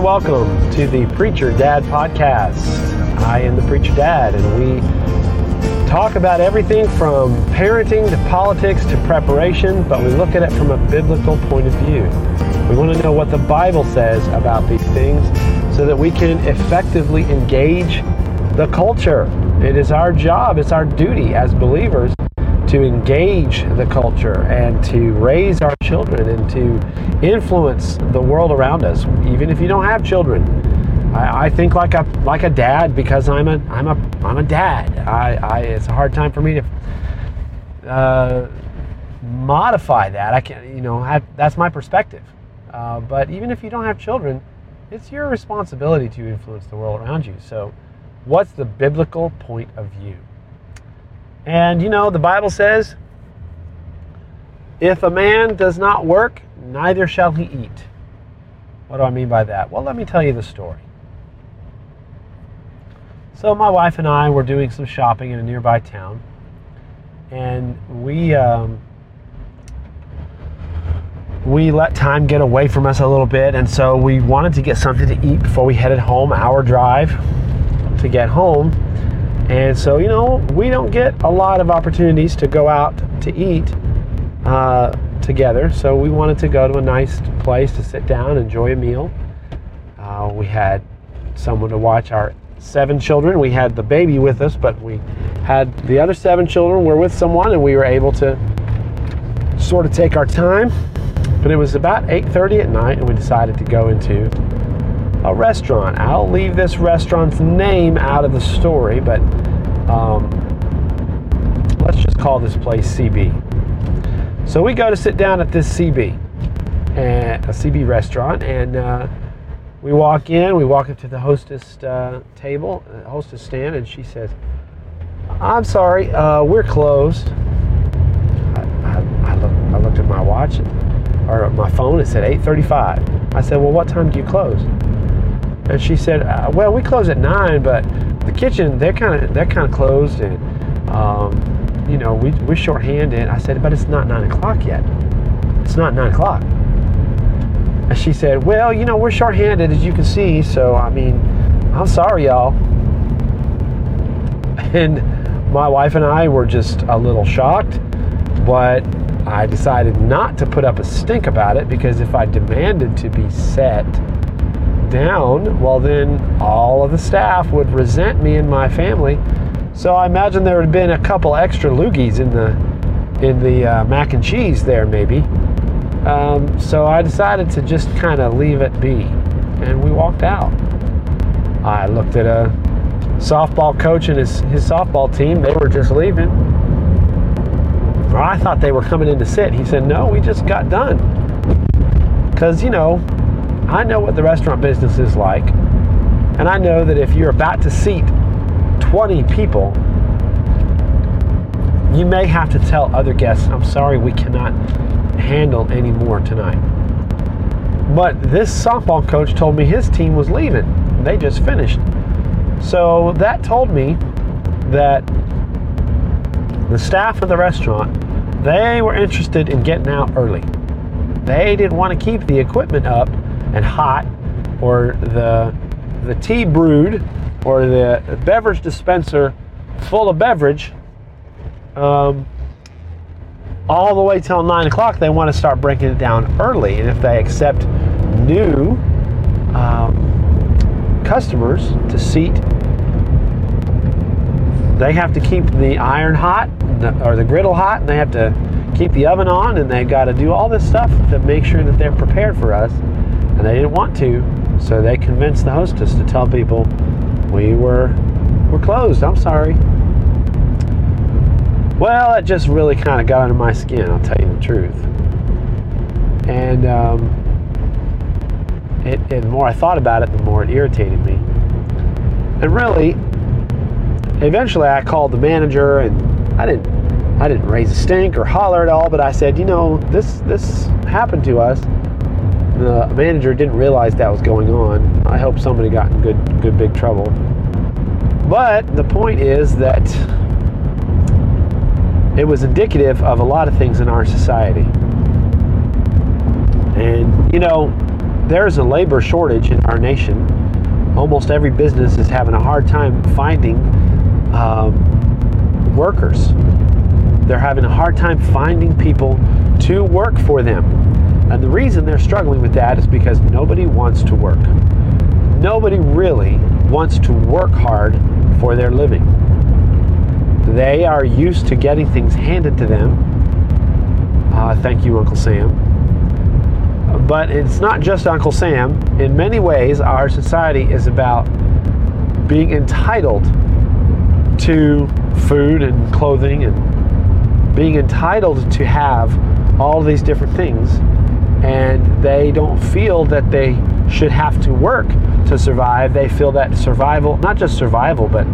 and welcome to the Preacher Dad podcast. I am the Preacher Dad, and we talk about everything from parenting to politics to preparation, but we look at it from a biblical point of view. We want to know what the Bible says about these things so that we can effectively engage the culture. It is our job, it's our duty as believers to engage the culture and to raise our children and to influence the world around us, even if you don't have children. I, I think like a like a dad because I'm a I'm a I'm a dad. I, I it's a hard time for me to uh, modify that. I can you know that's my perspective. Uh, but even if you don't have children, it's your responsibility to influence the world around you. So, what's the biblical point of view? And you know, the Bible says, if a man does not work, neither shall he eat. What do I mean by that? Well, let me tell you the story. So, my wife and I were doing some shopping in a nearby town, and we um, we let time get away from us a little bit, and so we wanted to get something to eat before we headed home. Our drive to get home, and so, you know, we don't get a lot of opportunities to go out to eat uh, together. So, we wanted to go to a nice place to sit down, and enjoy a meal. Uh, we had someone to watch our seven children. We had the baby with us, but we had the other seven children were with someone, and we were able to sort of take our time. But it was about 8:30 at night, and we decided to go into a restaurant. I'll leave this restaurant's name out of the story, but um, let's just call this place CB. So we go to sit down at this CB, at a CB restaurant, and uh, we walk in. We walk up to the hostess uh, table, uh, hostess stand, and she says, "I'm sorry, uh, we're closed." I, I, I, look, I looked at my watch, or my phone. It said 8:35. I said, "Well, what time do you close?" And she said, uh, "Well, we close at nine, but the kitchen they're kind of they're kind of closed, and um, you know we we're shorthanded." I said, "But it's not nine o'clock yet. It's not nine o'clock." And she said, "Well, you know we're shorthanded as you can see, so I mean, I'm sorry, y'all." And my wife and I were just a little shocked, but I decided not to put up a stink about it because if I demanded to be set down, well, then all of the staff would resent me and my family. So I imagine there would have been a couple extra loogies in the in the uh, mac and cheese there, maybe. Um, so I decided to just kind of leave it be, and we walked out. I looked at a softball coach and his his softball team. They were just leaving. I thought they were coming in to sit. He said, "No, we just got done." Because you know, I know what the restaurant business is like, and I know that if you're about to seat 20 people, you may have to tell other guests, I'm sorry, we cannot handle any more tonight. But this softball coach told me his team was leaving. They just finished. So that told me that the staff of the restaurant, they were interested in getting out early. They didn't want to keep the equipment up and hot, or the the tea brewed, or the beverage dispenser full of beverage, um, all the way till nine o'clock. They want to start breaking it down early, and if they accept new um, customers to seat, they have to keep the iron hot or the griddle hot, and they have to keep the oven on, and they've got to do all this stuff to make sure that they're prepared for us and they didn't want to, so they convinced the hostess to tell people we were we're closed. I'm sorry. Well, it just really kind of got under my skin. I'll tell you the truth. And um, it, the more I thought about it, the more it irritated me. And really, eventually, I called the manager, and I didn't I didn't raise a stink or holler at all, but I said, you know, this this happened to us the manager didn't realize that was going on. I hope somebody got in good, good big trouble. But the point is that it was indicative of a lot of things in our society. And, you know, there is a labor shortage in our nation. Almost every business is having a hard time finding um, workers. They're having a hard time finding people to work for them. And the reason they're struggling with that is because nobody wants to work. Nobody really wants to work hard for their living. They are used to getting things handed to them. Uh, thank you, Uncle Sam. But it's not just Uncle Sam. In many ways, our society is about being entitled to food and clothing and being entitled to have all these different things. And they don't feel that they should have to work to survive. They feel that survival, not just survival, but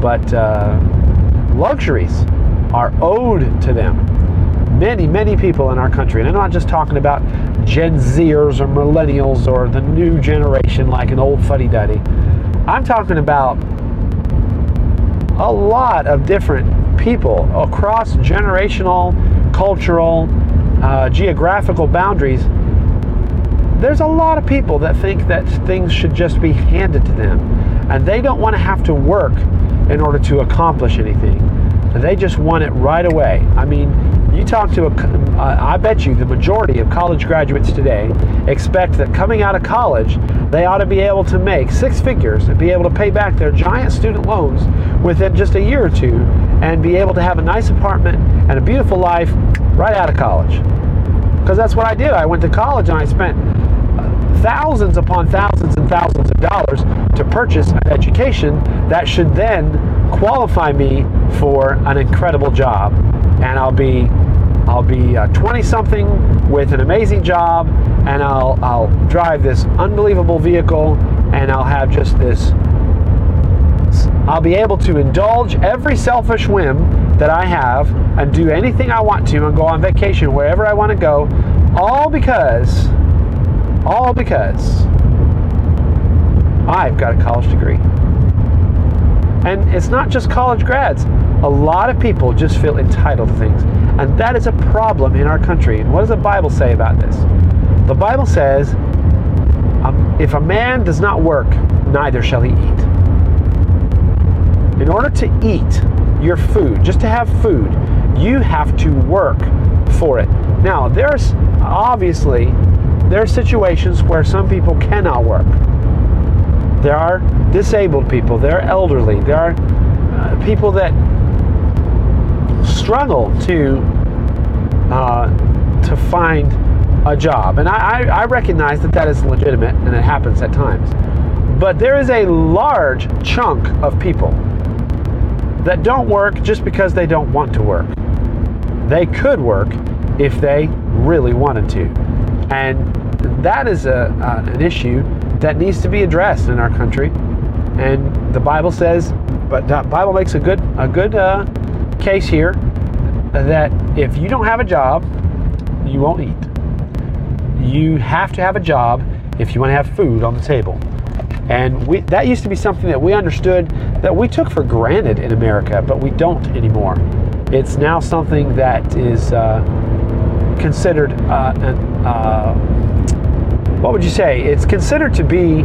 but uh, luxuries are owed to them. Many, many people in our country, and I'm not just talking about Gen Zers or millennials or the new generation like an old fuddy duddy. I'm talking about a lot of different people across generational, cultural, uh, geographical boundaries. There's a lot of people that think that things should just be handed to them, and they don't want to have to work in order to accomplish anything. They just want it right away. I mean, you talk to a, uh, I bet you the majority of college graduates today expect that coming out of college, they ought to be able to make six figures and be able to pay back their giant student loans within just a year or two and be able to have a nice apartment and a beautiful life right out of college. Because that's what I did. I went to college and I spent uh, thousands upon thousands and thousands of dollars to purchase an education that should then qualify me for an incredible job. And I'll be I'll be uh, 20 something with an amazing job and I'll I'll drive this unbelievable vehicle and I'll have just this I'll be able to indulge every selfish whim that I have and do anything I want to and go on vacation wherever I want to go all because all because I've got a college degree. And it's not just college grads. A lot of people just feel entitled to things. And that is a problem in our country. And what does the Bible say about this? The Bible says, um, if a man does not work, neither shall he eat. In order to eat your food, just to have food, you have to work for it. Now, there's obviously there are situations where some people cannot work. There are disabled people, there are elderly, there are uh, people that struggle to uh, to find a job, and I, I recognize that that is legitimate and it happens at times. But there is a large chunk of people that don't work just because they don't want to work. They could work if they really wanted to, and that is a, uh, an issue that needs to be addressed in our country. And the Bible says, but the Bible makes a good a good uh, case here that if you don't have a job, you won't eat. You have to have a job if you want to have food on the table. And we, that used to be something that we understood that we took for granted in America, but we don't anymore. It's now something that is uh, considered uh, an, uh, what would you say? It's considered to be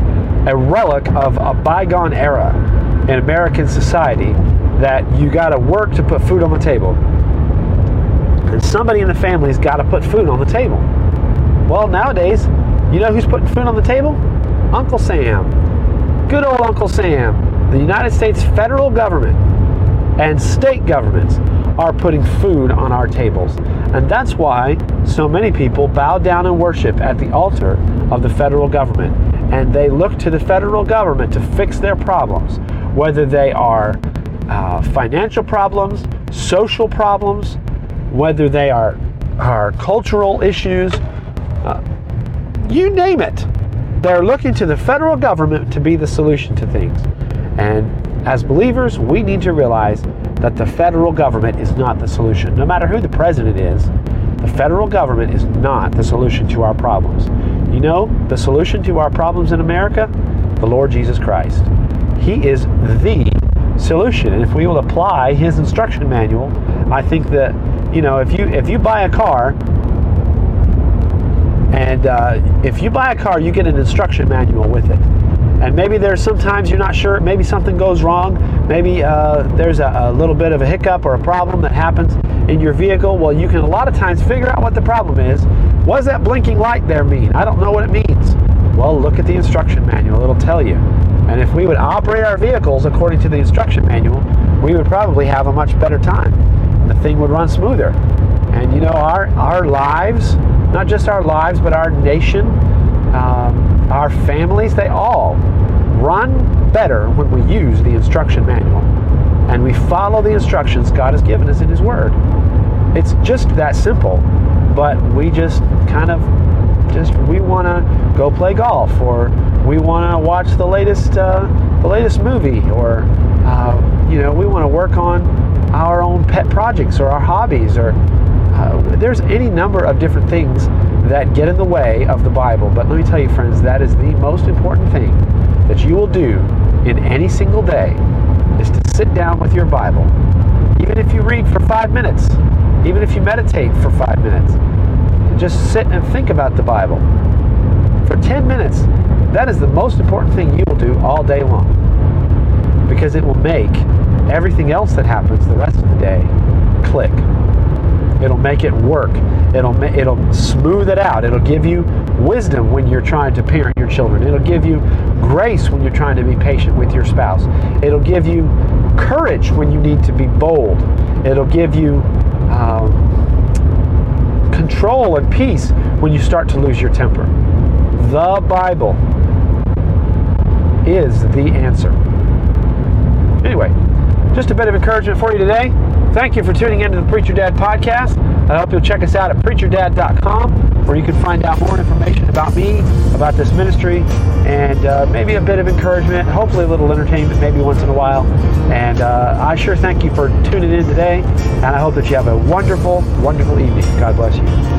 a relic of a bygone era in American society that you got to work to put food on the table. And somebody in the family's got to put food on the table. Well, nowadays, you know who's putting food on the table? Uncle Sam. Good old Uncle Sam. The United States federal government and state governments are putting food on our tables. And that's why so many people bow down and worship at the altar of the federal government. And they look to the federal government to fix their problems, whether they are uh, financial problems, social problems, whether they are, are cultural issues, uh, you name it. They're looking to the federal government to be the solution to things. And as believers, we need to realize that the federal government is not the solution. No matter who the president is, the federal government is not the solution to our problems. You know, the solution to our problems in America? The Lord Jesus Christ. He is the solution. And if we will apply his instruction manual, I think that, you know, if you if you buy a car And uh, if you buy a car, you get an instruction manual with it. And maybe there's sometimes you're not sure, maybe something goes wrong, maybe uh, there's a, a little bit of a hiccup or a problem that happens in your vehicle. Well, you can a lot of times figure out what the problem is. What does that blinking light there mean? I don't know what it means. Well, look at the instruction manual, it'll tell you. And if we would operate our vehicles according to the instruction manual, we would probably have a much better time. The thing would run smoother. And you know, our, our lives, not just our lives, but our nation, um, our families, they all run better when we use the instruction manual and we follow the instructions God has given us in His Word. It's just that simple, but we just kind of just we want to go play golf or we want to watch the latest uh, the latest movie or uh, you know we want to work on our own pet projects or our hobbies or uh, there's any number of different things that get in the way of the Bible. But let me tell you, friends, that is the most important thing that you will do in any single day is to sit down with your Bible. Even if you read for five minutes, even if you meditate for five minutes, just sit and think about the Bible. For 10 minutes, that is the most important thing you will do all day long. Because it will make everything else that happens the rest of the day click. It'll make it work. It'll it'll smooth it out. It'll give you wisdom when you're trying to parent your children. It'll give you grace when you're trying to be patient with your spouse. It'll give you courage when you need to be bold. It'll give you um, control and peace when you start to lose your temper. The Bible is the answer. Anyway, just a bit of encouragement for you today. Thank you for tuning into the Preacher Dad podcast. I hope you'll check us out at preacherdad.com where you can find out more information about me, about this ministry, and uh, maybe a bit of encouragement, hopefully a little entertainment maybe once in a while. And uh, I sure thank you for tuning in today, and I hope that you have a wonderful, wonderful evening. God bless you.